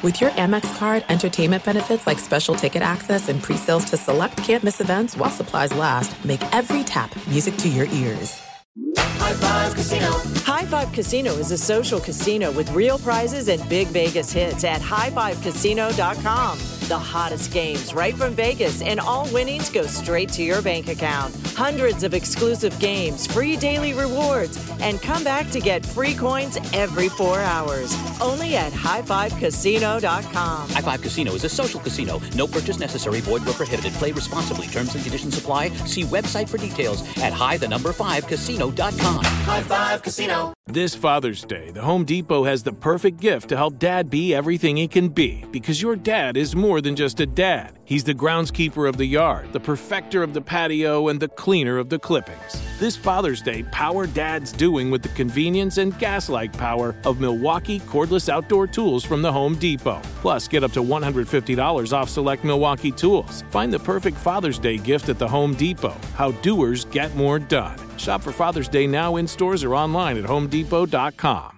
With your Amex card, entertainment benefits like special ticket access and pre-sales to select campus events while supplies last, make every tap music to your ears. High Five Casino. High Five Casino is a social casino with real prizes and big Vegas hits at highfivecasino.com. The hottest games right from Vegas, and all winnings go straight to your bank account. Hundreds of exclusive games, free daily rewards, and come back to get free coins every four hours. Only at highfivecasino.com. High Five Casino is a social casino. No purchase necessary. Void where prohibited. Play responsibly. Terms and conditions apply. See website for details at high the number five casino.com. High Five Casino. This Father's Day, the Home Depot has the perfect gift to help dad be everything he can be because your dad is more than just a dad. He's the groundskeeper of the yard, the perfecter of the patio, and the cleaner of the clippings. This Father's Day, power dad's doing with the convenience and gas like power of Milwaukee cordless outdoor tools from the Home Depot. Plus, get up to $150 off select Milwaukee tools. Find the perfect Father's Day gift at the Home Depot. How doers get more done. Shop for Father's Day now in stores or online at homedepot.com.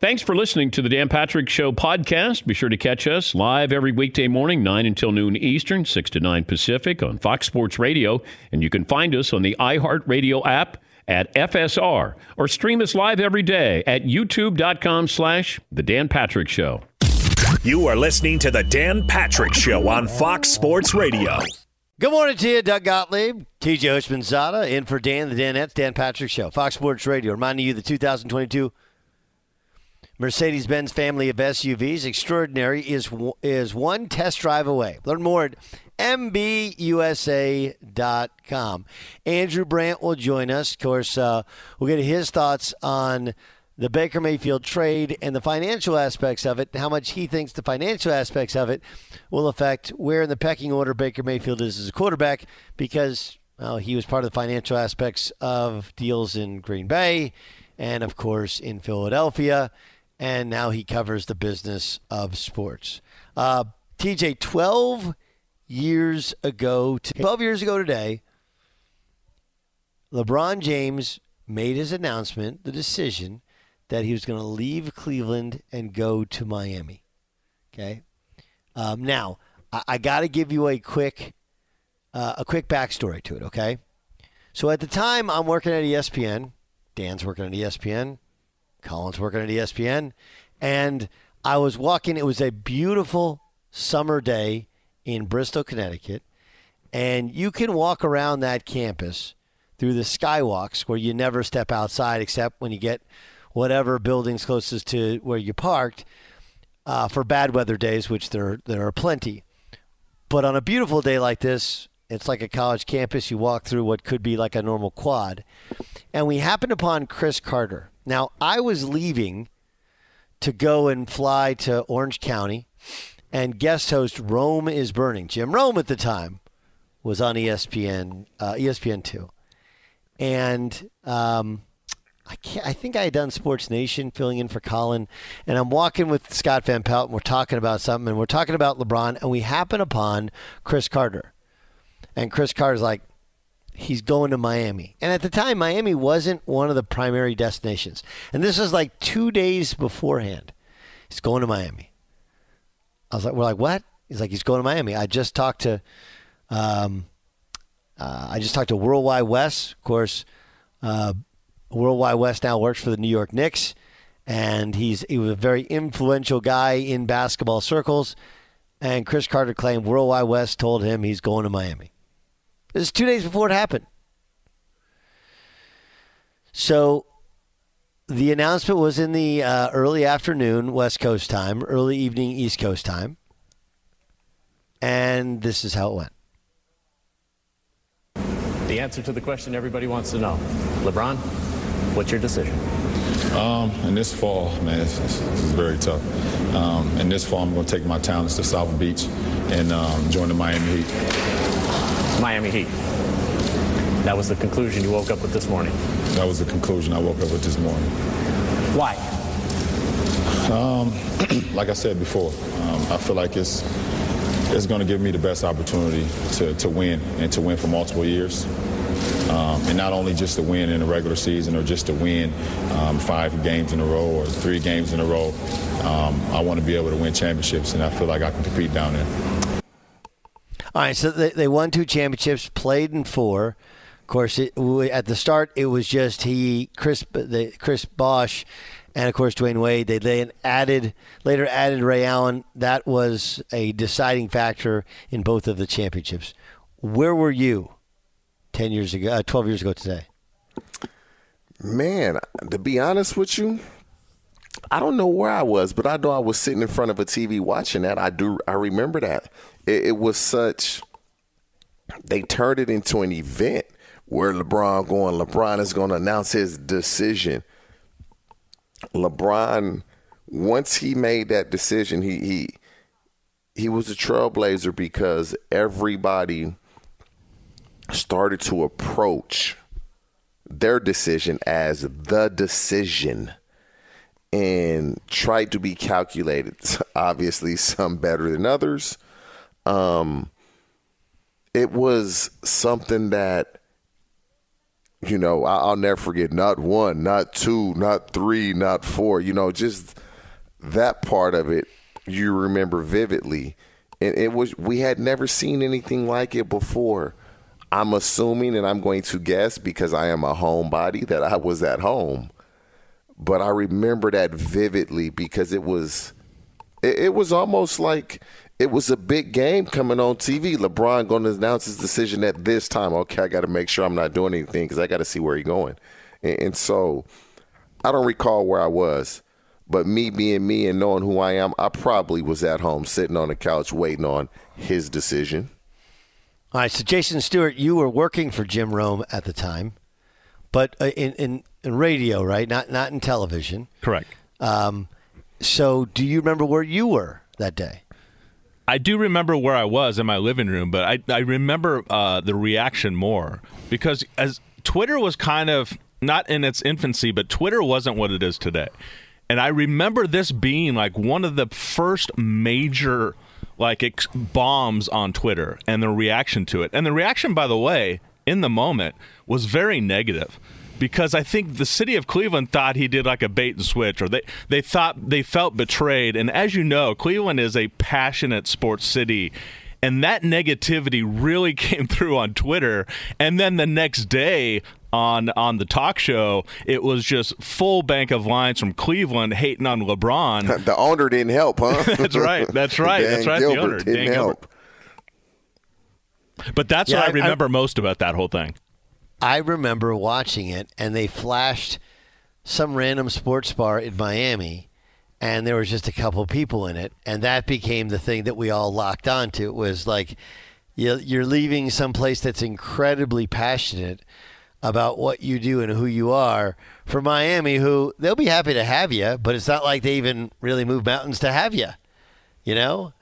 Thanks for listening to the Dan Patrick Show podcast. Be sure to catch us live every weekday morning, 9 until noon Eastern, 6 to 9 Pacific on Fox Sports Radio. And you can find us on the iHeartRadio app at FSR or stream us live every day at youtube.com slash The Dan Patrick Show. You are listening to The Dan Patrick Show on Fox Sports Radio. Good morning to you, Doug Gottlieb, TJ Houshmandzadeh, in for Dan, the Danettes, Dan Patrick Show, Fox Sports Radio, reminding you the 2022 Mercedes Benz family of SUVs, extraordinary, is, is one test drive away. Learn more at MBUSA.com. Andrew Brandt will join us. Of course, uh, we'll get his thoughts on the Baker Mayfield trade and the financial aspects of it, how much he thinks the financial aspects of it will affect where in the pecking order Baker Mayfield is as a quarterback because well, he was part of the financial aspects of deals in Green Bay and, of course, in Philadelphia and now he covers the business of sports. Uh, TJ, 12 years ago, 12 years ago today, LeBron James made his announcement, the decision that he was going to leave Cleveland and go to Miami. Okay. Um, now, I, I got to give you a quick, uh, a quick backstory to it. Okay. So at the time, I'm working at ESPN. Dan's working at ESPN. Colin's working at ESPN, and I was walking. It was a beautiful summer day in Bristol, Connecticut, and you can walk around that campus through the skywalks where you never step outside except when you get whatever buildings closest to where you parked uh, for bad weather days, which there there are plenty. But on a beautiful day like this, it's like a college campus. You walk through what could be like a normal quad, and we happened upon Cris Carter. Now, I was leaving to go and fly to Orange County and guest host Rome is Burning. Jim Rome at the time was on ESPN, uh, ESPN two, and um, I I think I had done Sports Nation filling in for Colin, and I'm walking with Scott Van Pelt, and we're talking about something, and we're talking about LeBron, and we happen upon Cris Carter, and Cris Carter's like, he's going to Miami. And at the time, Miami wasn't one of the primary destinations. And this was like two days beforehand. He's going to Miami. I was like, we're like, what? He's like, he's going to Miami. I just talked to, um, uh, I just talked to Worldwide Wes. Of course, uh, Worldwide Wes now works for the New York Knicks, and he's he was a very influential guy in basketball circles. And Cris Carter claimed Worldwide Wes told him he's going to Miami. This is two days before it happened. So the announcement was in the uh, early afternoon West Coast time, early evening East Coast time. And this is how it went. The answer to the question everybody wants to know LeBron, what's your decision? Um, and this fall, man, it's, it's, it's very tough. Um, and this fall, I'm going to take my talents to South Beach and um, join the Miami Heat. Miami Heat. That was the conclusion you woke up with this morning. That was the conclusion I woke up with this morning. Why? Um, like I said before, um, I feel like it's it's going to give me the best opportunity to, to win and to win for multiple years. Um, and not only just to win in the regular season or just to win um, five games in a row or three games in a row. Um, I want to be able to win championships, and I feel like I can compete down there. All right, so they, they won two championships, played in four. Of course, it, at the start, it was just he, Chris, the, Chris Bosh, and of course Dwyane Wade. They then added later added Ray Allen. That was a deciding factor in both of the championships. Where were you ten years ago, uh, twelve years ago today? Man, to be honest with you, I don't know where I was, but I know I was sitting in front of a TV watching that. I do. I remember that. It, it was such. They turned it into an event where LeBron going. LeBron is going to announce his decision. LeBron, once he made that decision, he he he was a trailblazer because everybody started to approach their decision as the decision and tried to be calculated. Obviously, some better than others. Um, it was something that, you know, I'll never forget. Not one, not two, not three, not four. You know, just that part of it you remember vividly. And it was we had never seen anything like it before. I'm assuming, and I'm going to guess because I am a homebody, that I was at home. But I remember that vividly because it was, it, it was almost like it was a big game coming on TV. LeBron going to announce his decision at this time. Okay, I got to make sure I'm not doing anything because I got to see where he's going. And, and so, I don't recall where I was, but me being me and knowing who I am, I probably was at home sitting on the couch waiting on his decision. All right, so Jason Stewart, you were working for Jim Rome at the time, but uh, in, in, in radio, right? Not not in television. Correct. Um, so, do you remember where you were that day? I do remember where I was in my living room, but I I remember uh, the reaction more because as Twitter was kind of not in its infancy, but Twitter wasn't what it is today, and I remember this being like one of the first major like ex- bombs on Twitter and the reaction to it. And the reaction, by the way, in the moment was very negative because I think the city of Cleveland thought he did like a bait and switch, or they they thought they felt betrayed. And as you know, Cleveland is a passionate sports city. And that negativity really came through on Twitter. And then the next day, on on the talk show, it was just full bank of lines from Cleveland hating on LeBron. the owner didn't help, huh? that's right. That's right. Dan that's right. Gilbert the owner didn't Dan help. Gilbert. But that's Yeah, what I I- I- remember most about that whole thing. I remember watching it, and they flashed some random sports bar in Miami, and there was just a couple people in it, and that became the thing that we all locked onto. It was like you- you're leaving some place that's incredibly passionate about what you do and who you are for Miami, who they'll be happy to have you, but it's not like they even really move mountains to have you. You know,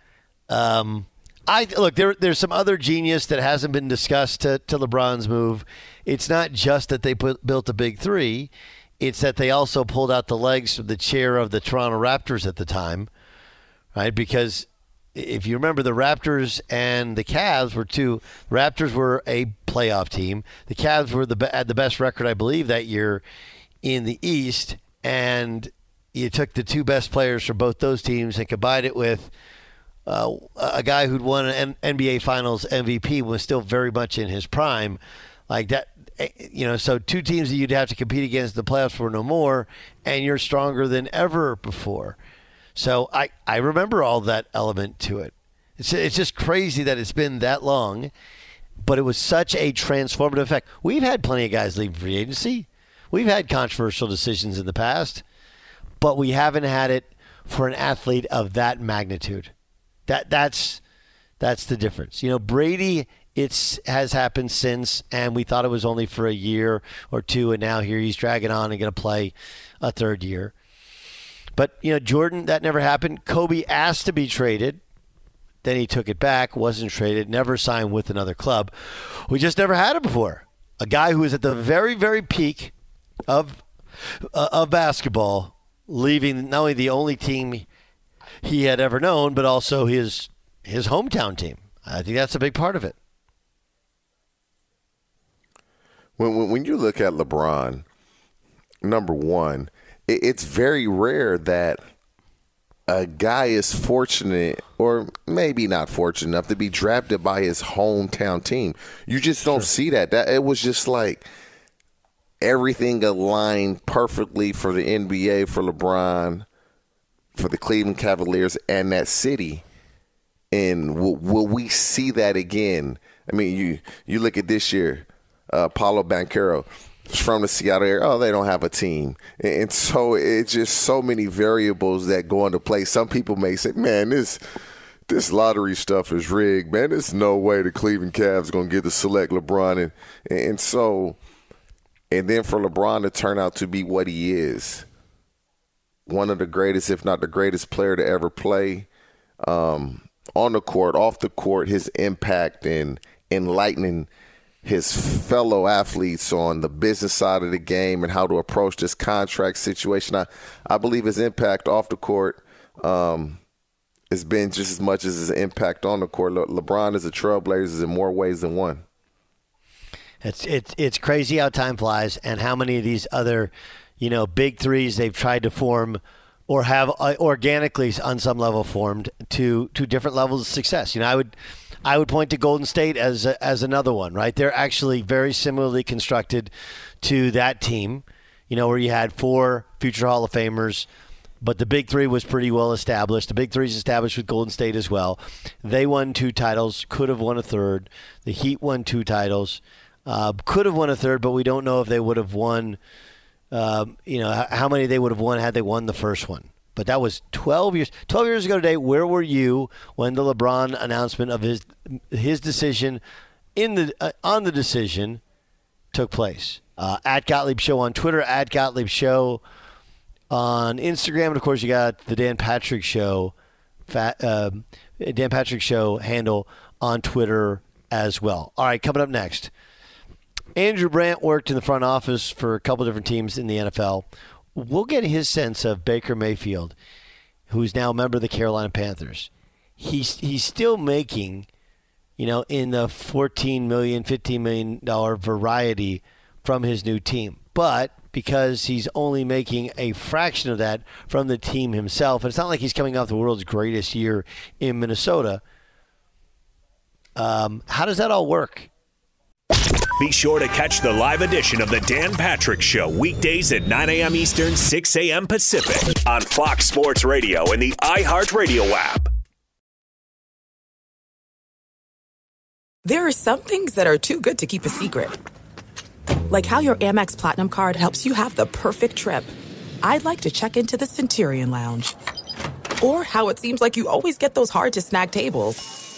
um, I look there. There's some other genius that hasn't been discussed to, to LeBron's move. It's not just that they put, built a big three; it's that they also pulled out the legs from the chair of the Toronto Raptors at the time, right? Because if you remember, the Raptors and the Cavs were two. Raptors were a playoff team. The Cavs were the had the best record, I believe, that year in the East, and you took the two best players from both those teams and combined it with uh, a guy who'd won an NBA Finals MVP was still very much in his prime, like that. You know, so two teams that you'd have to compete against in the playoffs were no more, and you're stronger than ever before. So I, I remember all that element to it. It's it's just crazy that it's been that long, but it was such a transformative effect. We've had plenty of guys leave free agency. We've had controversial decisions in the past, but we haven't had it for an athlete of that magnitude. That that's that's the difference. You know, Brady It's has happened since, and we thought it was only for a year or two, and now here he's dragging on and going to play a third year. But you know, Jordan, that never happened. Kobe asked to be traded. Then he took it back, wasn't traded, never signed with another club. We just never had it before. A guy who was at the very, very peak of uh, of basketball, leaving not only the only team he had ever known, but also his his hometown team. I think that's a big part of it. When, when, when you look at LeBron, number one, it, it's very rare that a guy is fortunate, or maybe not fortunate enough, to be drafted by his hometown team. You just don't sure. see that. That it was just like everything aligned perfectly for the NBA, for LeBron, for the Cleveland Cavaliers, and that city. And will, will we see that again? I mean, you you look at this year uh, Paolo Banchero from the Seattle area. Oh, they don't have a team, and so it's just so many variables that go into play. Some people may say, "Man, this." This lottery stuff is rigged, man. There's no way the Cleveland Cavs going to get to select LeBron, and and so, and then for LeBron to turn out to be what he is, one of the greatest, if not the greatest player to ever play, um, on the court, off the court, his impact and enlightening his fellow athletes on the business side of the game and how to approach this contract situation. I, I believe his impact off the court um, has been just as much as his impact on the court. Le- LeBron is a trailblazer in more ways than one. It's it's it's crazy how time flies and how many of these other, you know, big threes they've tried to form or have uh, organically on some level formed to to different levels of success. You know, I would I would point to Golden State as a, as another one, right? They're actually very similarly constructed to that team, you know, where you had four future Hall of Famers, but the big three was pretty well established. The big three is established with Golden State as well. They won two titles, could have won a third. The Heat won two titles, uh, could have won a third, but we don't know if they would have won. Uh, you know how many they would have won had they won the first one but that was 12 years 12 years ago today where were you when the lebron announcement of his his decision in the uh, on the decision took place? Uh, at gottlieb show on twitter at gottlieb show on instagram and of course you got the dan patrick show fat, uh, dan patrick show handle on twitter as well. All right coming up next. Andrew brandt worked in the front office for a couple different teams in the nfl we'll get his sense of Baker Mayfield, who's now a member of the Carolina Panthers. He's he's still making, you know, in the 14 million, 15 million dollar variety from his new team. But because he's only making a fraction of that from the team himself, and it's not like he's coming off the world's greatest year in Minnesota. Um, how does that all work? Be sure to catch the live edition of the Dan Patrick Show weekdays at 9 a.m. Eastern, 6 a.m. Pacific on Fox Sports Radio and the iHeartRadio app. There are some things that are too good to keep a secret, like how your Amex Platinum card helps you have the perfect trip. I'd like to check into the Centurion Lounge, or how it seems like you always get those hard to snag tables.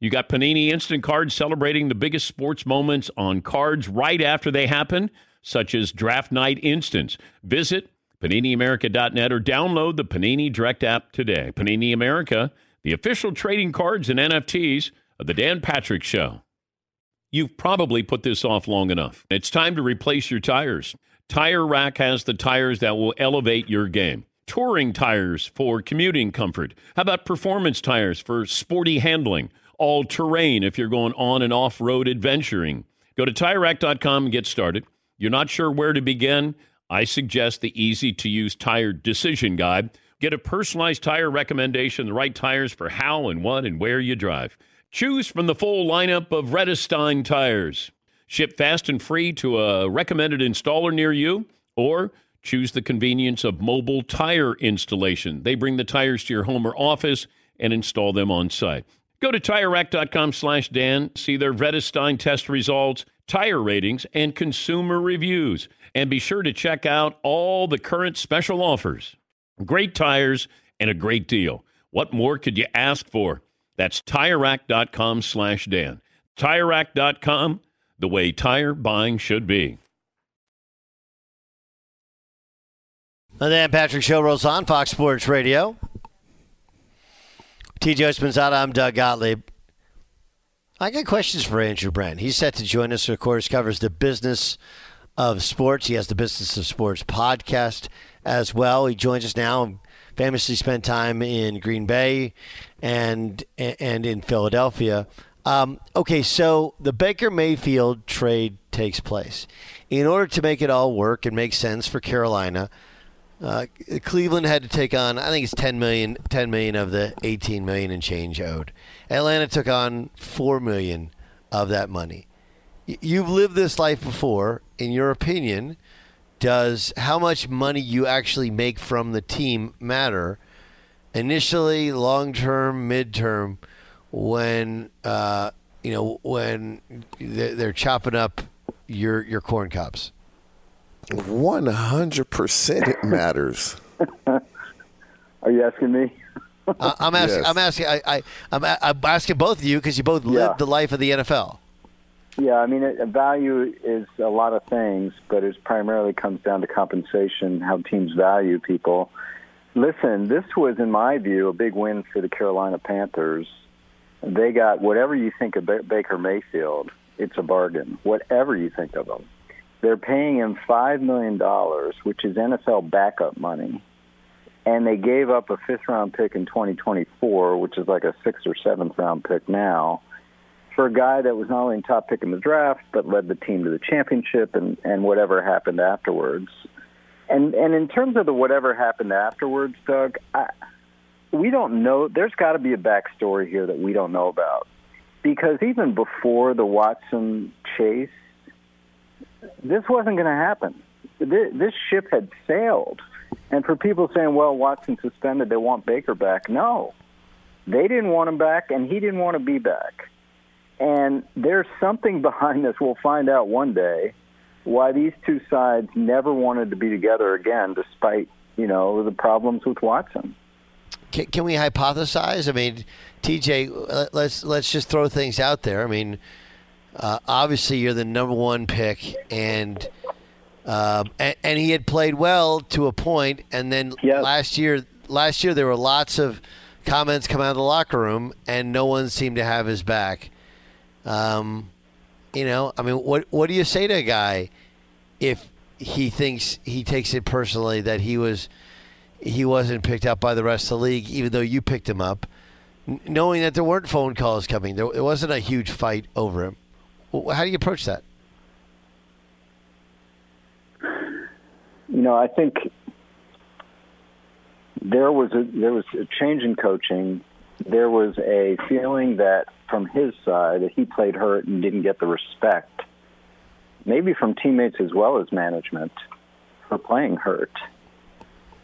you got Panini Instant Cards celebrating the biggest sports moments on cards right after they happen, such as Draft Night Instance. Visit PaniniAmerica.net or download the Panini Direct app today. Panini America, the official trading cards and NFTs of The Dan Patrick Show. You've probably put this off long enough. It's time to replace your tires. Tire Rack has the tires that will elevate your game. Touring tires for commuting comfort. How about performance tires for sporty handling? All terrain if you're going on and off road adventuring. Go to tirerack.com and get started. You're not sure where to begin? I suggest the easy to use tire decision guide. Get a personalized tire recommendation, the right tires for how and what and where you drive. Choose from the full lineup of Vredestein tires. Ship fast and free to a recommended installer near you, or choose the convenience of mobile tire installation. They bring the tires to your home or office and install them on site. Go to TireRack.com slash Dan, see their Vredestein test results, tire ratings, and consumer reviews. And be sure to check out all the current special offers. Great tires and a great deal. What more could you ask for? That's TireRack.com slash Dan. TireRack.com, the way tire buying should be. The Dan Patrick Show rolls on Fox Sports Radio. TJ Spinzada, I'm Doug Gottlieb. I got questions for Andrew Brandt. He's set to join us, of course, covers the business of sports. He has the Business of Sports podcast as well. He joins us now. Famously spent time in Green Bay and and in Philadelphia. Um, okay, so the Baker Mayfield trade takes place. In order to make it all work and make sense for Carolina, uh, Cleveland had to take on, I think it's 10 million, 10 million of the 18 million and change owed. Atlanta took on 4 million of that money. You've lived this life before. In your opinion, does how much money you actually make from the team matter? Initially, long term, midterm, when uh, you know when they're chopping up your your corn cobs. One hundred percent, it matters. Are you asking me? uh, I'm asking. Yes. I'm asking. I, I, I'm, I'm asking both of you because you both yeah. lived the life of the NFL. Yeah, I mean, it, value is a lot of things, but it primarily comes down to compensation, how teams value people. Listen, this was, in my view, a big win for the Carolina Panthers. They got whatever you think of Baker Mayfield, it's a bargain. Whatever you think of him, they're paying him five million dollars, which is NFL backup money, and they gave up a fifth round pick in 2024, which is like a sixth or seventh round pick now for a guy that was not only top pick in the draft but led the team to the championship and and whatever happened afterwards. And and in terms of the whatever happened afterwards, Doug, I, we don't know. There's got to be a backstory here that we don't know about, because even before the Watson chase, this wasn't going to happen. This, this ship had sailed, and for people saying, "Well, Watson suspended, they want Baker back," no, they didn't want him back, and he didn't want to be back. And there's something behind this. We'll find out one day why these two sides never wanted to be together again, despite you know the problems with Watson. Can, can we hypothesize? I mean, TJ, let's let's just throw things out there. I mean, uh, obviously you're the number one pick, and, uh, and, and he had played well to a point, and then yep. last year last year there were lots of comments come out of the locker room, and no one seemed to have his back. Um, you know, I mean, what what do you say to a guy if he thinks he takes it personally that he was he wasn't picked up by the rest of the league, even though you picked him up, knowing that there weren't phone calls coming, there it wasn't a huge fight over him. How do you approach that? You know, I think there was a there was a change in coaching. There was a feeling that from his side that he played hurt and didn't get the respect, maybe from teammates as well as management, for playing hurt.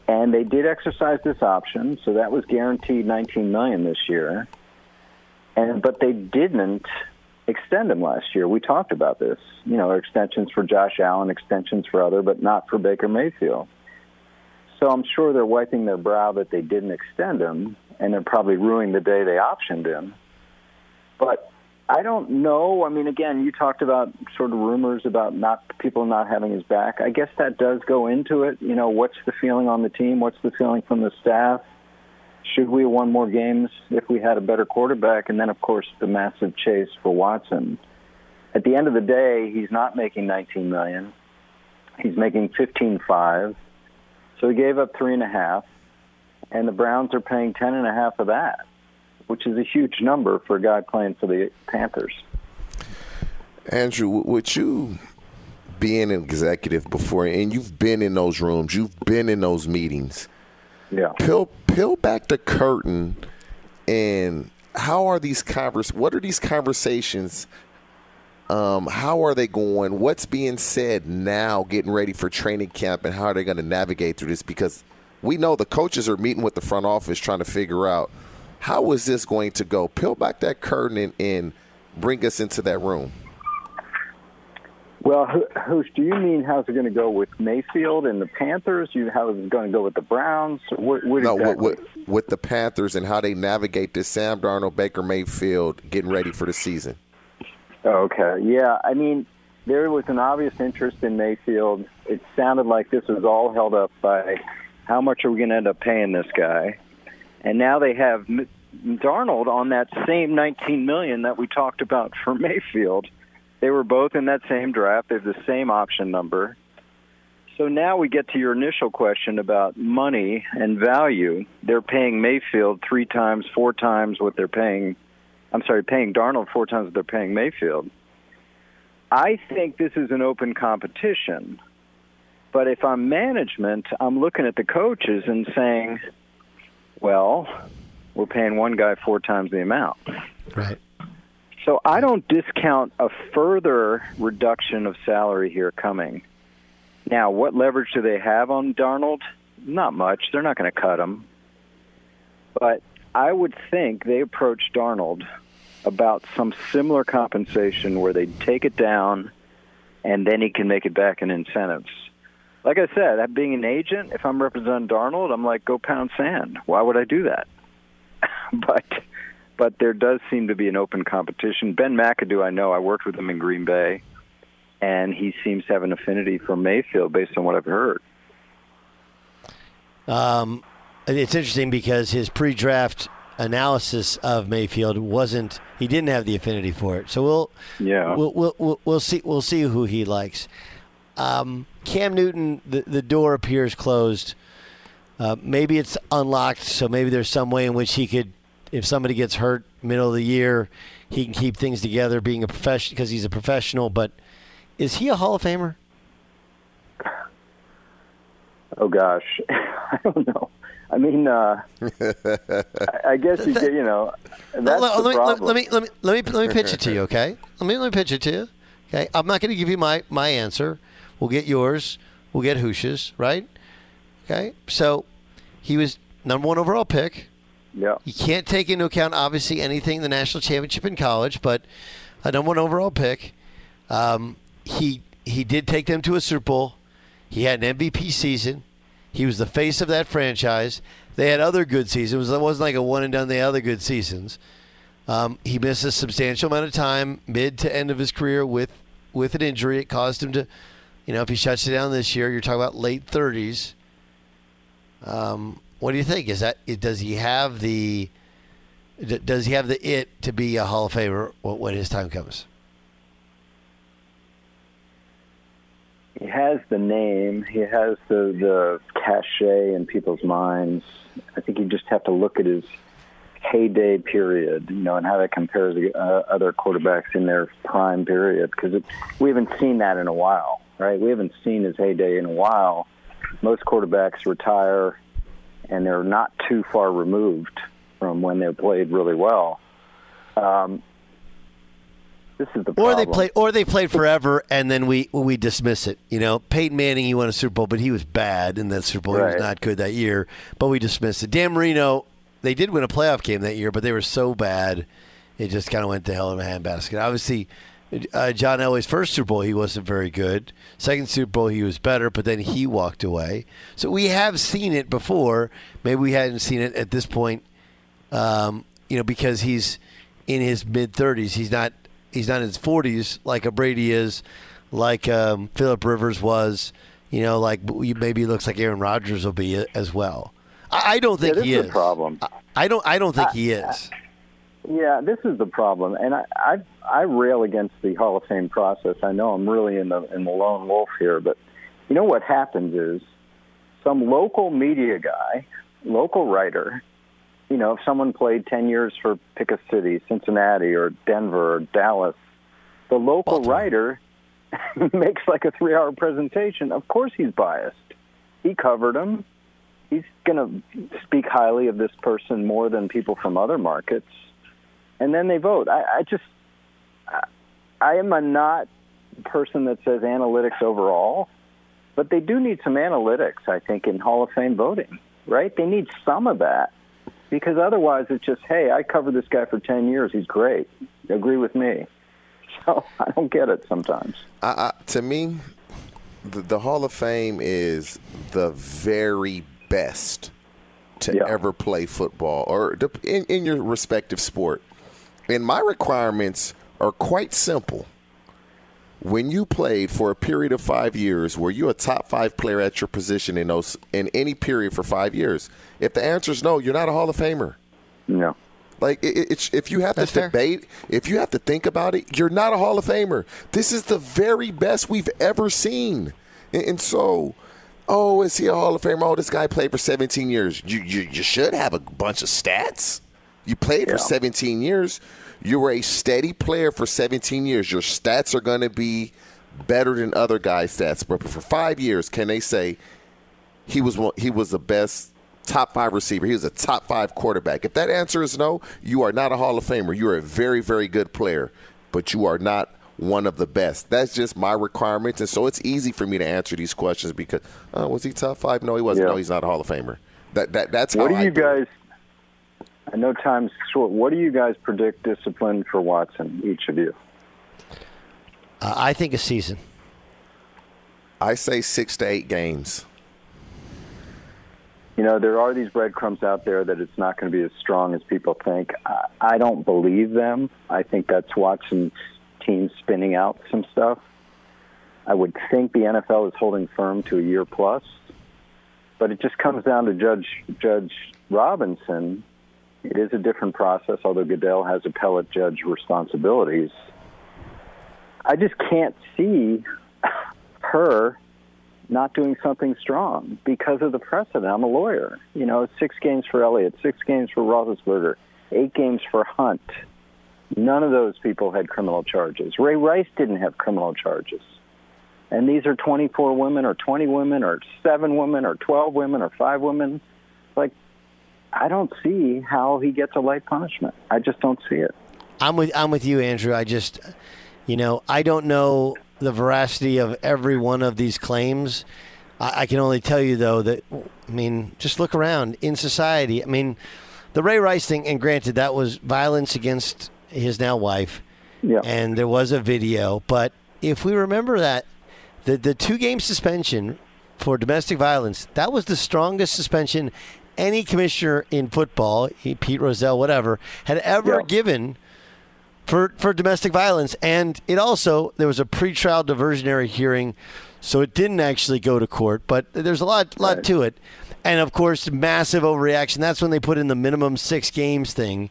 and they did exercise this option, so that was guaranteed 19 million this year. And but they didn't extend him last year. We talked about this. You know, extensions for Josh Allen, extensions for other, but not for Baker Mayfield. So I'm sure they're wiping their brow that they didn't extend him, and they're probably ruining the day they optioned him. But I don't know. I mean, again, you talked about sort of rumors about not people not having his back. I guess that does go into it. You know, what's the feeling on the team? What's the feeling from the staff? Should we have won more games if we had a better quarterback? And then, of course, the massive chase for Watson. At the end of the day, he's not making 19 million. He's making 15.5. So he gave up three and a half, and the Browns are paying ten and a half of that, which is a huge number for a guy playing for the Panthers. Andrew, would you being an executive before, and you've been in those rooms, you've been in those meetings. Yeah. Peel peel back the curtain, and how are these convers? What are these conversations? Um, how are they going? What's being said now, getting ready for training camp, and how are they going to navigate through this? Because we know the coaches are meeting with the front office trying to figure out how is this going to go. Peel back that curtain and, and bring us into that room. Well, Hoosh, do you mean how's it going to go with Mayfield and the Panthers? You how is it going to go with the Browns? What, what no, exactly? with, with, with the Panthers and how they navigate this Sam Darnold, Baker Mayfield getting ready for the season. Okay, yeah. I mean, there was an obvious interest in Mayfield. It sounded like this was all held up by how much are we going to end up paying this guy, and now they have Darnold on that same 19 million that we talked about for Mayfield. They were both in that same draft. They have the same option number. So now we get to your initial question about money and value. They're paying Mayfield three times, four times what they're paying. I'm sorry, paying Darnold four times what they're paying Mayfield. I think this is an open competition. But if I'm management, I'm looking at the coaches and saying, well, we're paying one guy four times the amount. Right. So I don't discount a further reduction of salary here coming. Now, what leverage do they have on Darnold? Not much. They're not going to cut him. But I would think they approach Darnold about some similar compensation where they'd take it down and then he can make it back in incentives. Like I said, being an agent, if I'm representing Darnold, I'm like, go pound sand. Why would I do that? but but there does seem to be an open competition. Ben McAdoo, I know, I worked with him in Green Bay, and he seems to have an affinity for Mayfield based on what I've heard. Um, it's interesting because his pre-draft analysis of Mayfield wasn't he didn't have the affinity for it. So we'll yeah we'll we'll, we'll, we'll see we'll see who he likes. Um, Cam Newton, the the door appears closed. Uh, maybe it's unlocked, so maybe there's some way in which he could, if somebody gets hurt middle of the year, he can keep things together, being a professional because he's a professional. But is he a Hall of Famer? Oh gosh, I don't know. I mean, uh, I guess you you know, that's let, the me, problem. let, me let me let me let me pitch it to you, okay? Let me let me pitch it to you. Okay, I'm not going to give you my my answer. We'll get yours. We'll get Hoosh's, right? Okay, so he was number one overall pick. Yeah. You can't take into account obviously anything the national championship in college, but a number one overall pick. Um, he he did take them to a Super Bowl. He had an MVP season. He was the face of that franchise. They had other good seasons. It wasn't like a one and done. They had other good seasons. Um, he missed a substantial amount of time, mid to end of his career, with with an injury. It caused him to, you know, if he shuts it down this year, you're talking about late 30s. Um, what do you think? Is that does he have the does he have the it to be a Hall of Famer when his time comes? He has the name. He has the the cachet in people's minds. I think you just have to look at his heyday period, you know, and how that compares to uh, other quarterbacks in their prime period. Because we haven't seen that in a while, right? We haven't seen his heyday in a while. Most quarterbacks retire, and they're not too far removed from when they played really well. Um, This is the problem. Or they played, or they played forever, and then we we dismiss it. You know, Peyton Manning, he won a Super Bowl, but he was bad in that Super Bowl. He was not good that year, but we dismissed it. Dan Marino, they did win a playoff game that year, but they were so bad, it just kind of went to hell in a handbasket. Obviously, uh, John Elway's first Super Bowl, he wasn't very good. Second Super Bowl, he was better, but then he walked away. So we have seen it before. Maybe we hadn't seen it at this point um, you know, because he's in his mid thirties. He's not he's not in his forties like a Brady is, like um, Philip Rivers was. You know, like maybe he looks like Aaron Rodgers will be as well. I, I don't think Yeah, he is is. problem. I, I don't. I don't think I- he is. Yeah, this is the problem, and I, I I rail against the Hall of Fame process. I know I'm really in the in the lone wolf here, but you know what happens is some local media guy, local writer, you know, if someone played ten years for pick a city, Cincinnati or Denver or Dallas, the local writer makes like a three-hour presentation. Of course, he's biased. He covered him. He's going to speak highly of this person more than people from other markets and then they vote. I, I just, I, I am a not person that says analytics overall, but they do need some analytics, I think, in Hall of Fame voting, right? They need some of that because otherwise it's just, hey, I covered this guy for 10 years. He's great. Agree with me. So I don't get it sometimes. I, I, to me, the, the Hall of Fame is the very best to ever play football or in, in your respective sport. And my requirements are quite simple. When you played for a period of five years, were you a top five player at your position in those in any period for five years? If the answer is no, you're not a Hall of Famer. No. Like it, it's if you have to debate, if you have to think about it, you're not a Hall of Famer. This is the very best we've ever seen, and, and so, oh, is he a Hall of Famer? Oh, this guy played for 17 years. You you, you should have a bunch of stats. You played for 17 years. You were a steady player for 17 years. Your stats are going to be better than other guys' stats. But for five years, can they say he was one, he was the best top five receiver? He was a top five quarterback. If that answer is no, you are not a Hall of Famer. You are a very very good player, but you are not one of the best. That's just my requirements, and so it's easy for me to answer these questions because uh, was he top five? No, he wasn't. Yeah. No, he's not a Hall of Famer. That that that's what how do I you do guys? I know time's short. What do you guys predict discipline for Watson? Each of you. Uh, I think a season. I say six to eight games. You know, there are these breadcrumbs out there that it's not going to be as strong as people think. I, I don't believe them. I think that's Watson's team spinning out some stuff. I would think the NFL is holding firm to a year plus, but it just comes down to Judge Judge Robinson. It is a different process, although Goodell has appellate judge responsibilities. I just can't see her not doing something strong because of the precedent. I'm a lawyer. You know, six games for Elliott, six games for Roethlisberger, eight games for Hunt. None of those people had criminal charges. Ray Rice didn't have criminal charges. And these are 24 women or 20 women or seven women or 12 women or five women. I don't see how he gets a light punishment. I just don't see it. I'm with I'm with you, Andrew. I just, you know, I don't know the veracity of every one of these claims. I, I can only tell you though that I mean, just look around in society. I mean, the Ray Rice thing, and granted, that was violence against his now wife, yeah. and there was a video. But if we remember that, the the two game suspension for domestic violence that was the strongest suspension any commissioner in football, Pete Rozelle, whatever, had ever given for for domestic violence, and it also there was a pretrial diversionary hearing, so it didn't actually go to court. But there's a lot lot to it, and of course, massive overreaction. That's when they put in the minimum six games thing.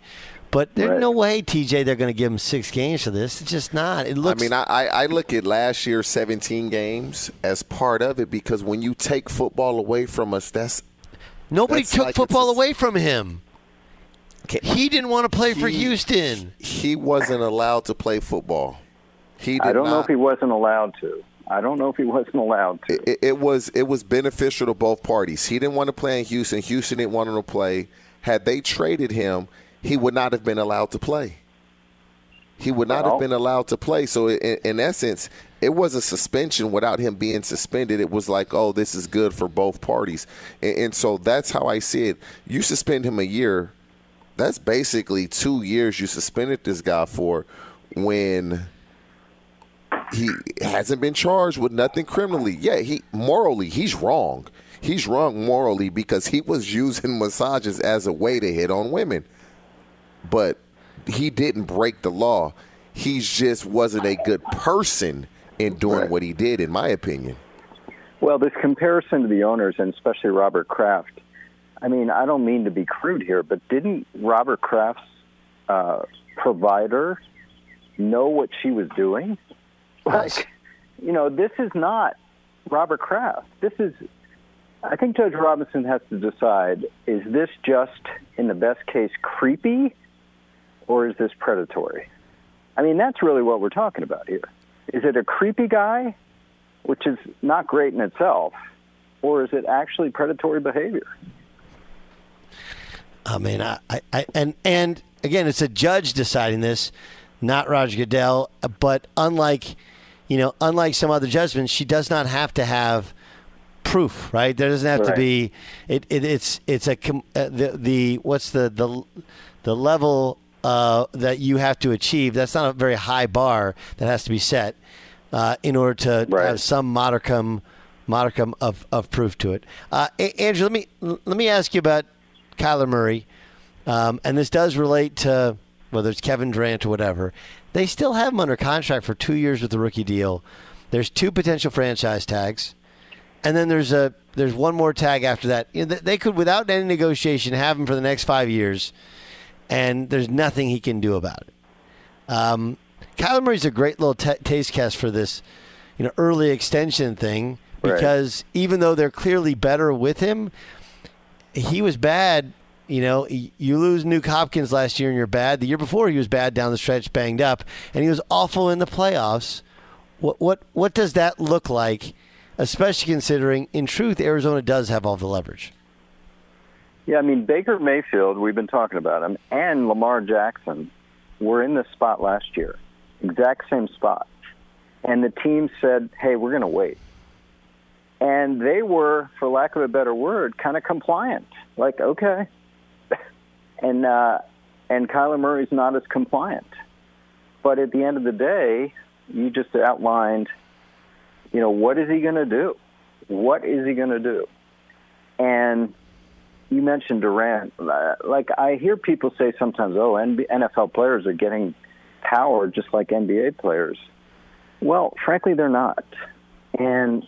But there's Right. no way, TJ, they're going to give him six games for this. It's just not. It looks. I mean, I, I I look at last year's 17 games as part of it because when you take football away from us, that's nobody that's took like football away from him. He didn't want to play for Houston. he wasn't allowed to play football. He did I don't know if he wasn't allowed to. I don't know if he wasn't allowed to. it, it was it was beneficial to both parties. He didn't want to play in Houston. Houston didn't want him to play. Had they traded him, he would not have been allowed to play. he would not Well- have been allowed to play. So in, in essence, it was a suspension without him being suspended. It was like, oh, this is good for both parties, and, and so that's how I see it. You suspend him a year. That's basically two years you suspended this guy for when he hasn't been charged with nothing criminally. Yeah, he morally he's wrong. He's wrong morally because he was using massages as a way to hit on women. But he didn't break the law. He just wasn't a good person in doing what he did, in my opinion. Well, this comparison to the owners, and especially Robert Kraft, I mean, I don't mean to be crude here, but didn't Robert Kraft's uh, provider know what she was doing? Like, you know, this is not Robert Kraft. This is, I think Judge Robinson has to decide is this just, in the best case, creepy or is this predatory? I mean, that's really what we're talking about here. Is it a creepy guy, which is not great in itself, or is it actually predatory behavior? I mean, I, I, I and and again, it's a judge deciding this, not Roger Goodell. But unlike, you know, unlike some other judgments, she does not have to have proof, right? There doesn't have to be. It, it it's it's a com- uh, the the what's the the the level uh, that you have to achieve. That's not a very high bar that has to be set uh, in order to have some modicum modicum of, of proof to it. Uh, Andrew, let me let me ask you about Kyler Murray, um, and this does relate to whether it's Kevin Durant or whatever. They still have him under contract for two years with the rookie deal. There's two potential franchise tags, and then there's a there's one more tag after that. You know, they could, without any negotiation, have him for the next five years, and there's nothing he can do about it. Um, Kyler Murray's a great little t- taste test for this, you know, early extension thing Right. because even though they're clearly better with him, he was bad. You know, you lose Nuk Hopkins last year and you're bad. The year before he was bad down the stretch, banged up, and he was awful in the playoffs. What what what does that look like? Especially considering, in truth, Arizona does have all the leverage. Yeah, I mean Baker Mayfield, we've been talking about him, and Lamar Jackson were in this spot last year, exact same spot, and the team said, "Hey, we're going to wait," and they were, for lack of a better word, kind of compliant. Like, okay, and uh, and Kyler Murray's not as compliant, but at the end of the day, you just outlined, you know, what is he going to do? What is he going to do? And you mentioned Durant. Uh, Like I hear people say sometimes, "Oh, NFL players are getting power just like NBA players." Well, frankly, they're not. And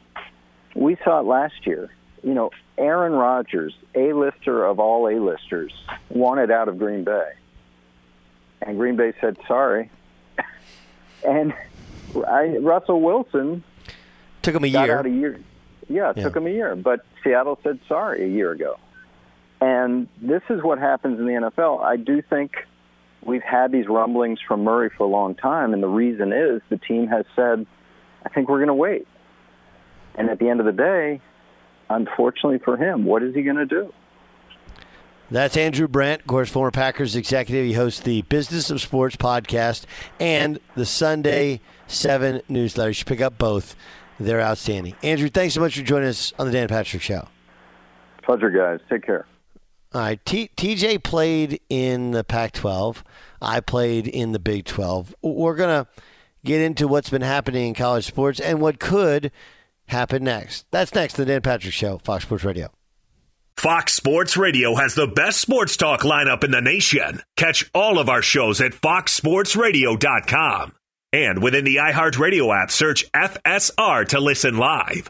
we saw it last year. You know, Aaron Rodgers, A-lister of all A-listers, wanted out of Green Bay, and Green Bay said, "Sorry." and I, Russell Wilson Took him a year. a year. Yeah, it Yeah. took him a year, but Seattle said sorry a year ago. And this is what happens in the NFL. I do think we've had these rumblings from Murray for a long time, and the reason is the team has said, I think we're going to wait. And at the end of the day, unfortunately for him, what is he going to do? That's Andrew Brandt, of course, former Packers executive. He hosts the Business of Sports podcast and the Sunday 7 newsletter. You should pick up both. They're outstanding. Andrew, thanks so much for joining us on the Dan Patrick Show. Pleasure, guys. Take care. All right. T- TJ played in the Pac 12. I played in the Big 12. We're going to get into what's been happening in college sports and what could happen next. That's next, the Dan Patrick Show, Fox Sports Radio. Fox Sports Radio has the best sports talk lineup in the nation. Catch all of our shows at foxsportsradio.com. And within the iHeartRadio app, search FSR to listen live.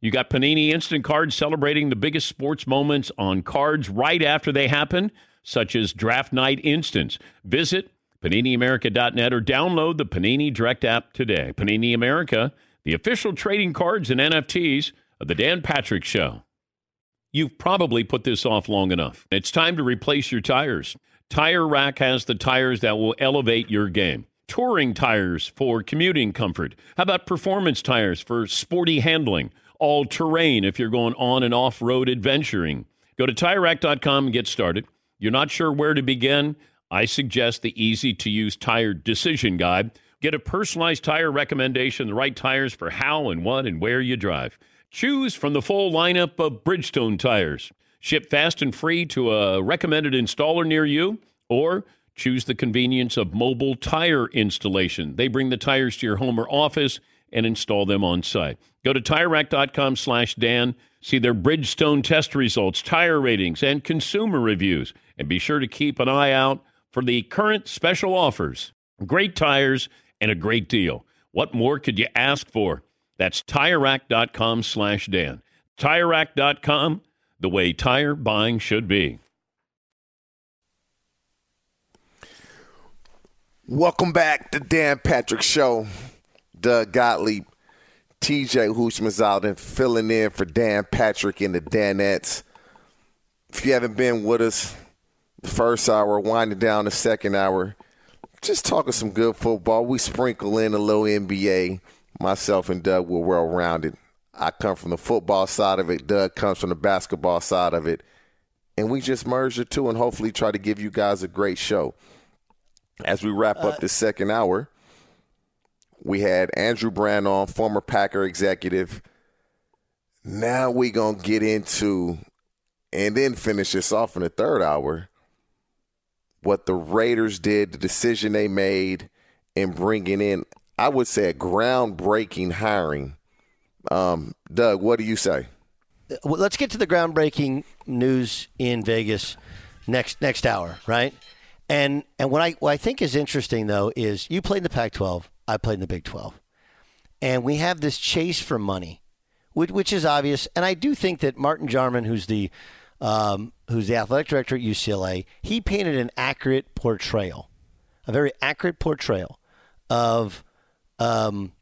you got Panini Instant Cards celebrating the biggest sports moments on cards right after they happen, such as Draft Night Instants. Visit PaniniAmerica.net or download the Panini Direct app today. Panini America, the official trading cards and NFTs of the Dan Patrick Show. You've probably put this off long enough. It's time to replace your tires. Tire Rack has the tires that will elevate your game. Touring tires for commuting comfort. How about performance tires for sporty handling? All terrain if you're going on and off road adventuring. Go to TireRack.com and get started. You're not sure where to begin? I suggest the easy to use tire decision guide. Get a personalized tire recommendation, the right tires for how and what and where you drive. Choose from the full lineup of Bridgestone tires. Ship fast and free to a recommended installer near you, or choose the convenience of mobile tire installation. They bring the tires to your home or office and install them on site. Go to TireRack.com slash Dan. See their Bridgestone test results, tire ratings, and consumer reviews. And be sure to keep an eye out for the current special offers. Great tires and a great deal. What more could you ask for? That's TireRack.com slash Dan. TireRack.com, the way tire buying should be. Welcome back to Dan Patrick Show. Doug Gottlieb, TJ Houshmandzadeh filling in for Dan Patrick and the Danettes. If you haven't been with us the first hour, winding down the second hour, just talking some good football. We sprinkle in a little NBA. Myself and Doug were well rounded. I come from the football side of it. Doug comes from the basketball side of it. And we just merge the two and hopefully try to give you guys a great show. As we wrap up uh, the second hour, we had Andrew Brandt on, former Packer executive. Now we're going to get into, and then finish this off in the third hour, what the Raiders did, the decision they made in bringing in, I would say, a groundbreaking hiring. Um, Doug, what do you say? Well, let's get to the groundbreaking news in Vegas next next hour, right? And and what I what I think is interesting though is you played in the Pac-12, I played in the Big 12, and we have this chase for money, which, which is obvious. And I do think that Martin Jarmond, who's the um, who's the athletic director at UCLA, he painted an accurate portrayal, a very accurate portrayal of um,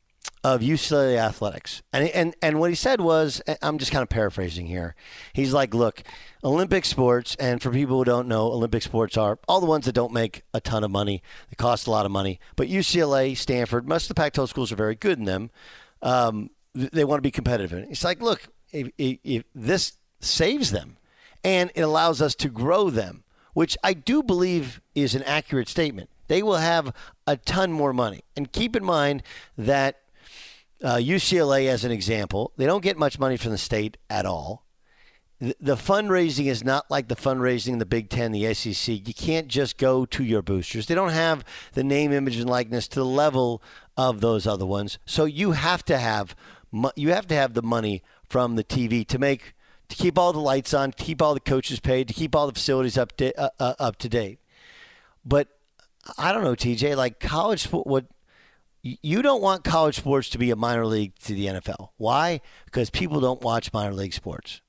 of UCLA athletics. And, and, and what he said was, I'm just kind of paraphrasing here. He's like, look, Olympic sports, and for people who don't know, Olympic sports are all the ones that don't make a ton of money. They cost a lot of money. But UCLA, Stanford, most of the Pac 12 schools are very good in them. Um, they want to be competitive. And it's like, look, if, if, if this saves them and it allows us to grow them, which I do believe is an accurate statement. They will have a ton more money. And keep in mind that uh, UCLA, as an example, they don't get much money from the state at all. The, fundraising is not like the fundraising in the Big Ten, the SEC. You can't just go to your boosters. They don't have the name, image, and likeness to the level of those other ones. So you have to have you have to have the money from the TV to make to keep all the lights on, to keep all the coaches paid, to keep all the facilities up to, uh, uh, up to date. But I don't know, TJ. Like college what you don't want college sports to be a minor league to the NFL. Why? Because people don't watch minor league sports.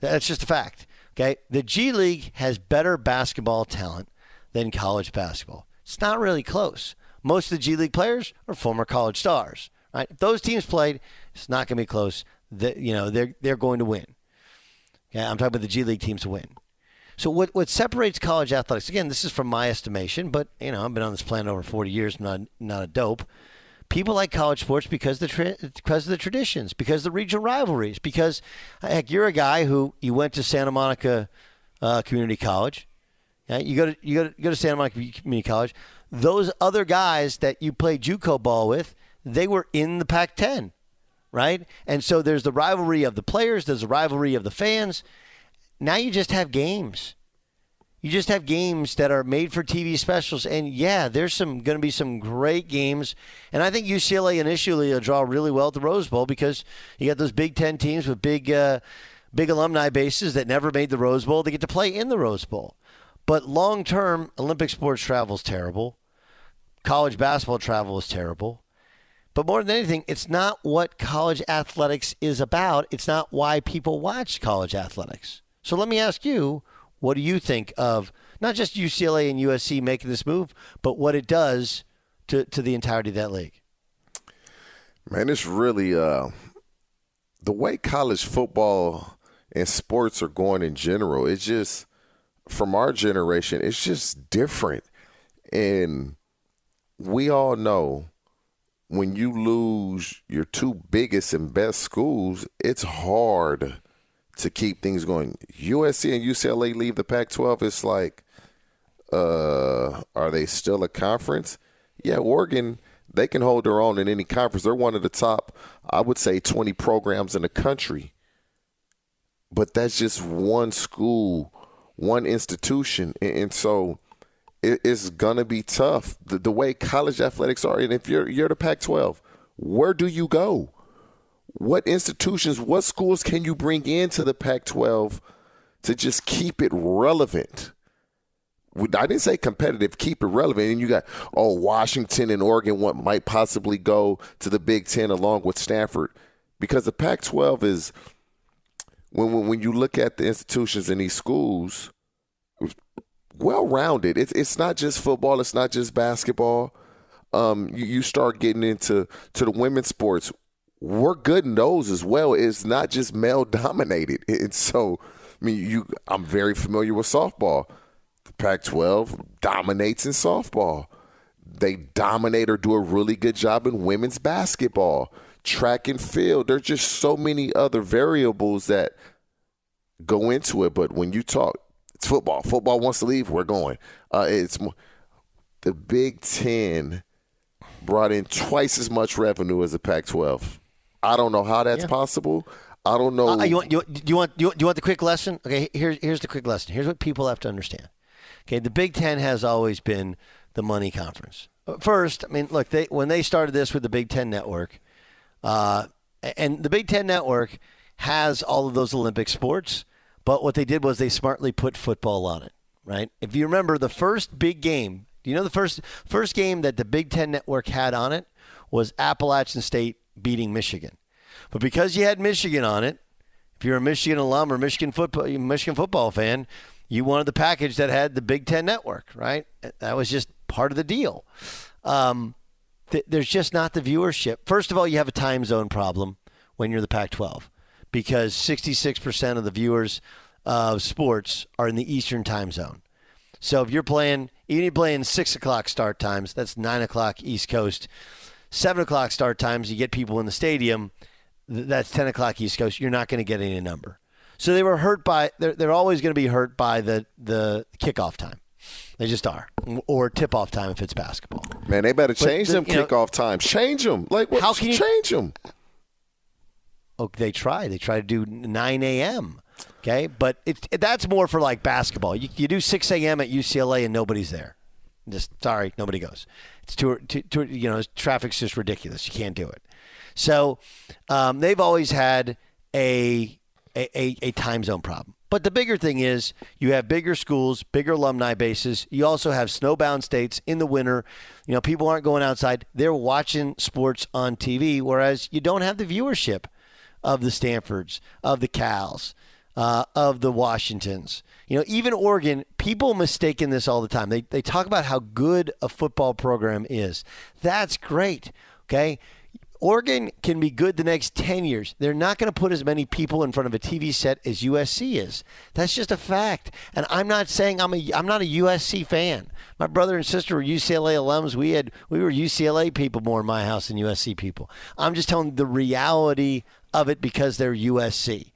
That's just a fact. Okay, the G League has better basketball talent than college basketball. It's not really close. Most of the G League players are former college stars. Right? If those teams played, it's not going to be close. The, you know, they're they're going to win. Okay, I'm talking about the G League teams to win. So what what separates college athletics? Again, this is from my estimation, but you know I've been on this planet over 40 years. Not not a dope. People like college sports because the tra- because of the traditions, because of the regional rivalries, because heck, you're a guy who you went to Santa Monica uh, Community College. You go to you go to, you go to Santa Monica Community College. Those other guys that you played JUCO ball with, they were in the Pac-10, right? And so there's the rivalry of the players, there's the rivalry of the fans. Now you just have games. You just have games that are made for TV specials, and yeah, there's some going to be some great games. And I think UCLA initially will draw really well at the Rose Bowl because you got those Big Ten teams with big, uh, big alumni bases that never made the Rose Bowl. They get to play in the Rose Bowl. But long term, Olympic sports travel is terrible. College basketball travel is terrible. But more than anything, it's not what college athletics is about. It's not why people watch college athletics. So let me ask you what do you think of not just UCLA and USC making this move, but what it does to, to the entirety of that league? Man, it's really uh, the way college football and sports are going in general. It's just from our generation, it's just different. And we all know when you lose your two biggest and best schools, it's hard to keep things going. USC and UCLA leave the Pac 12. It's like, uh, are they still a conference? Yeah, Oregon, they can hold their own in any conference. They're one of the top, I would say, 20 programs in the country. But that's just one school, one institution. And, so it's going to be tough. The, the way college athletics are, and if you're, you're the Pac 12, where do you go? What institutions, what schools can you bring into the Pac 12 to just keep it relevant? I didn't say competitive, keep it relevant. And you got, oh, Washington and Oregon what might possibly go to the Big Ten along with Stanford. Because the Pac 12 is, when, when, when you look at the institutions in these schools, well rounded. It's, it's not just football, it's not just basketball. Um, you, you start getting into to the women's sports we're good in those as well. It's not just male dominated. And so, I mean, you, I'm very familiar with softball. The Pac-12 dominates in softball. They dominate or do a really good job in women's basketball, track and field. There's just so many other variables that go into it. But when you talk, it's football. Football wants to leave. We're going. Uh, it's the Big Ten brought in twice as much revenue as the Pac-12 I don't know how that's yeah. possible. I don't know. Uh, you want, you, do you want do you, you want the quick lesson? Okay, here's here's the quick lesson. Here's what people have to understand. Okay, the Big Ten has always been the money conference. First, I mean, look, they when they started this with the Big Ten Network, uh, and the Big Ten Network has all of those Olympic sports, but what they did was they smartly put football on it. Right? If you remember the first big game, do you know the first first game that the Big Ten Network had on it was Appalachian State beating Michigan. But because you had Michigan on it, if you're a Michigan alum or Michigan football Michigan football fan, you wanted the package that had the Big Ten Network, right? That was just part of the deal. Um, th- there's just not the viewership. First of all, you have a time zone problem when you're the Pac-12 because 66% of the viewers of sports are in the Eastern time zone. So if you're playing, even if you're playing six o'clock start times, that's nine o'clock East Coast seven o'clock start times, you get people in the stadium. That's ten o'clock East Coast. You're not going to get any number. So they were hurt by. They're, they're always going to be hurt by the the kickoff time. They just are, or tip off time if it's basketball. Man, they better change but, them kickoff times. Change them. Like what, how can you change them? Oh, they try. They try to do nine a.m. Okay, but it's that's more for like basketball. You, you do six a.m. at UCLA and nobody's there. Just sorry, nobody goes. It's too, too, too you know, traffic's just ridiculous. You can't do it. So um, they've always had a, a, a time zone problem. But the bigger thing is you have bigger schools, bigger alumni bases. You also have snowbound states in the winter. You know, people aren't going outside. They're watching sports on TV, whereas you don't have the viewership of the Stanfords, of the Cals, uh, of the Washingtons. You know, even Oregon, people mistaken this all the time. They, they talk about how good a football program is. That's great. Okay. Oregon can be good the next 10 years. They're not going to put as many people in front of a TV set as USC is. That's just a fact. And I'm not saying I'm a I'm not a USC fan. My brother and sister were UCLA alums. We had we were UCLA people more in my house than USC people. I'm just telling the reality of it because they're USC.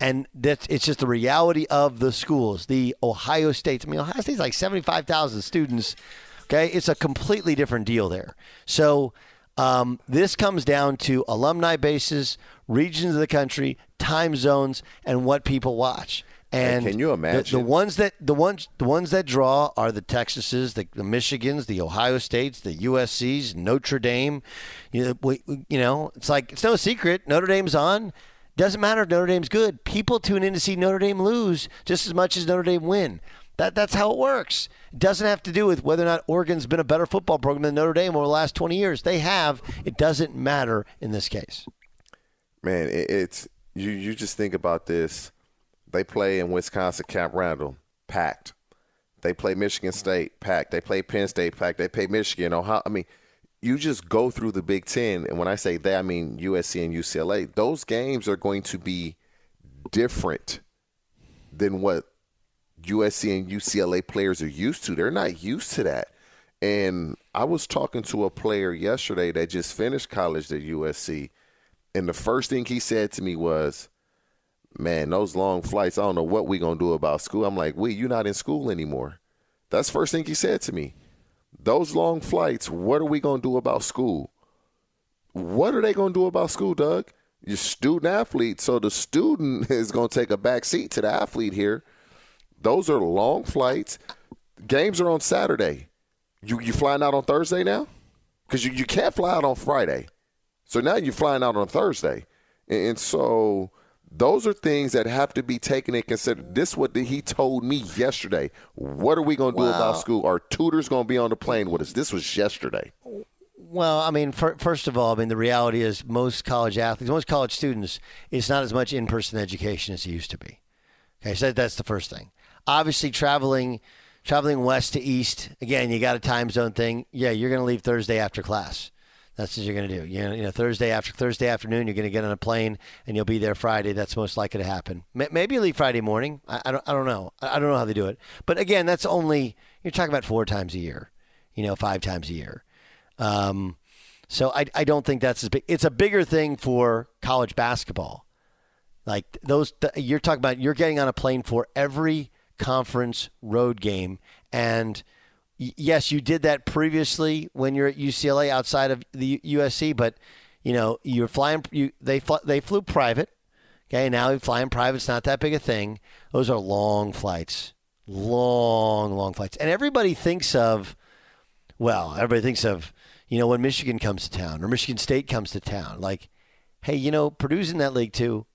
And that's it's just the reality of the schools. The Ohio State, I mean, Ohio State's like 75,000 students. Okay, it's a completely different deal there. So um, this comes down to alumni bases, regions of the country, time zones, and what people watch. And can you imagine the, the, ones that the ones the ones that draw are the Texases, the, the Michigans, the Ohio States, the USC's, Notre Dame. You know, we, you know, it's like it's no secret Notre Dame's on. Doesn't matter if Notre Dame's good. People tune in to see Notre Dame lose just as much as Notre Dame win. That that's how it works. It doesn't have to do with whether or not Oregon's been a better football program than Notre Dame over the last 20 years. They have. It doesn't matter in this case. Man, it's you. You just think about this. They play in Wisconsin, Camp Randall, packed. They play Michigan State, packed. They play Penn State, packed. They play Michigan, Ohio. I mean, you just go through the Big Ten, and when I say that, I mean USC and UCLA. Those games are going to be different than what USC and UCLA players are used to. They're not used to that. And I was talking to a player yesterday that just finished college at USC, and the first thing he said to me was, "Man, those long flights. I don't know what we're gonna do about school." I'm like, "We, you're not in school anymore." That's the first thing he said to me. Those long flights. What are we gonna do about school? What are they gonna do about school, Doug? You're student athlete, so the student is gonna take a back seat to the athlete here those are long flights. Games are on Saturday. You you flying out on Thursday now? Because you, you can't fly out on Friday. So now you're flying out on Thursday. And, and so those are things that have to be taken in consideration. This is what he told me yesterday. What are we going to do wow. about school? Our tutors going to be on the plane with us. This was yesterday. Well, I mean, for, first of all, I mean, the reality is most college athletes, most college students, it's not as much in-person education as it used to be. Okay, so that's the first thing obviously traveling traveling west to east again you got a time zone thing yeah you're going to leave thursday after class that's what you're going to do. You know, thursday after thursday afternoon you're going to get on a plane and you'll be there friday. That's most likely to happen. Maybe you leave friday morning. I, I, don't, I don't know. I don't know how they do it. But again that's only you're talking about four times a year you know five times a year. Um, so I, I don't think that's as big it's a bigger thing for college basketball. Like those you're talking about you're getting on a plane for every conference road game. And yes, you did that previously when you're at UCLA outside of the USC, but you know you're flying. You they fl- they flew private. Okay, now flying private's not that big a thing. Those are long flights, long, long flights, and everybody thinks of. Well, everybody thinks of you know when Michigan comes to town or Michigan State comes to town, like, hey, you know Purdue's in that league too.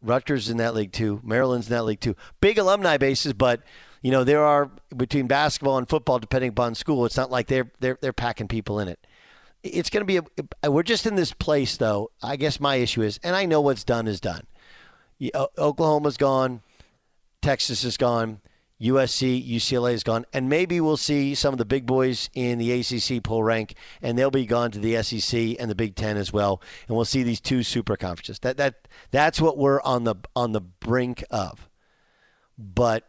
Rutgers in that league too. Maryland's in that league too. Big alumni bases, but you know there are between basketball and football, depending upon school. It's not like they're they're they're packing people in it. It's going to be. A, we're just in this place, though. I guess my issue is, and I know what's done is done. Oklahoma's gone. Texas is gone. USC, UCLA is gone, and maybe we'll see some of the big boys in the ACC pull rank, and they'll be gone to the SEC and the Big Ten as well, and we'll see these two super conferences. That that that's what we're on the on the brink of. But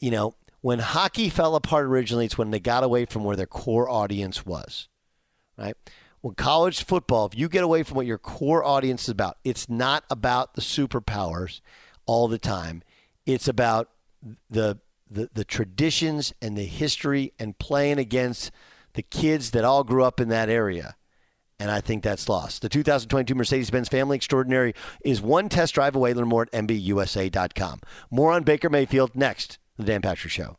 you know, when hockey fell apart originally, it's when they got away from where their core audience was, right? When college football, if you get away from what your core audience is about, it's not about the superpowers all the time. It's about the, the the traditions and the history and playing against the kids that all grew up in that area. And I think that's lost. The 2022 Mercedes Benz Family Extraordinary is one test drive away. Learn more at MBUSA.com. More on Baker Mayfield next. The Dan Patrick Show.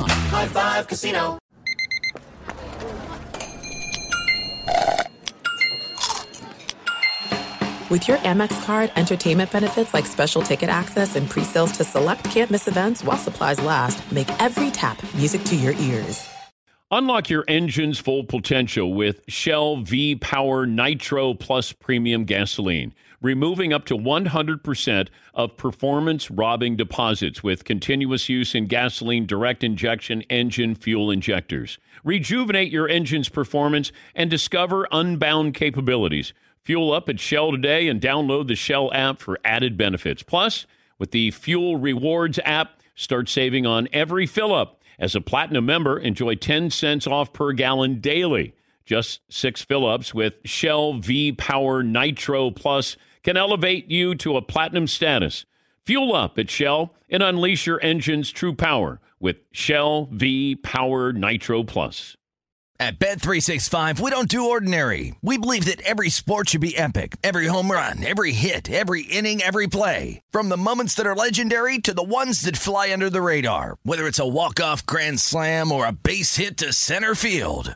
High Five Casino. With your Amex card, entertainment benefits like special ticket access and pre-sales to select campus events while supplies last, make every tap music to your ears. Unlock your engine's full potential with Shell V Power Nitro Plus Premium Gasoline, removing up to 100% of performance robbing deposits with continuous use in gasoline direct injection engine fuel injectors. Rejuvenate your engine's performance and discover unbound capabilities. Fuel up at Shell today and download the Shell app for added benefits. Plus, with the Fuel Rewards app, start saving on every fill up. As a platinum member, enjoy 10 cents off per gallon daily. Just six fill ups with Shell V Power Nitro Plus can elevate you to a platinum status. Fuel up at Shell and unleash your engine's true power with Shell V Power Nitro Plus. At Bet365, we don't do ordinary. We believe that every sport should be epic. Every home run, every hit, every inning, every play. From the moments that are legendary to the ones that fly under the radar. Whether it's a walk-off grand slam or a base hit to center field.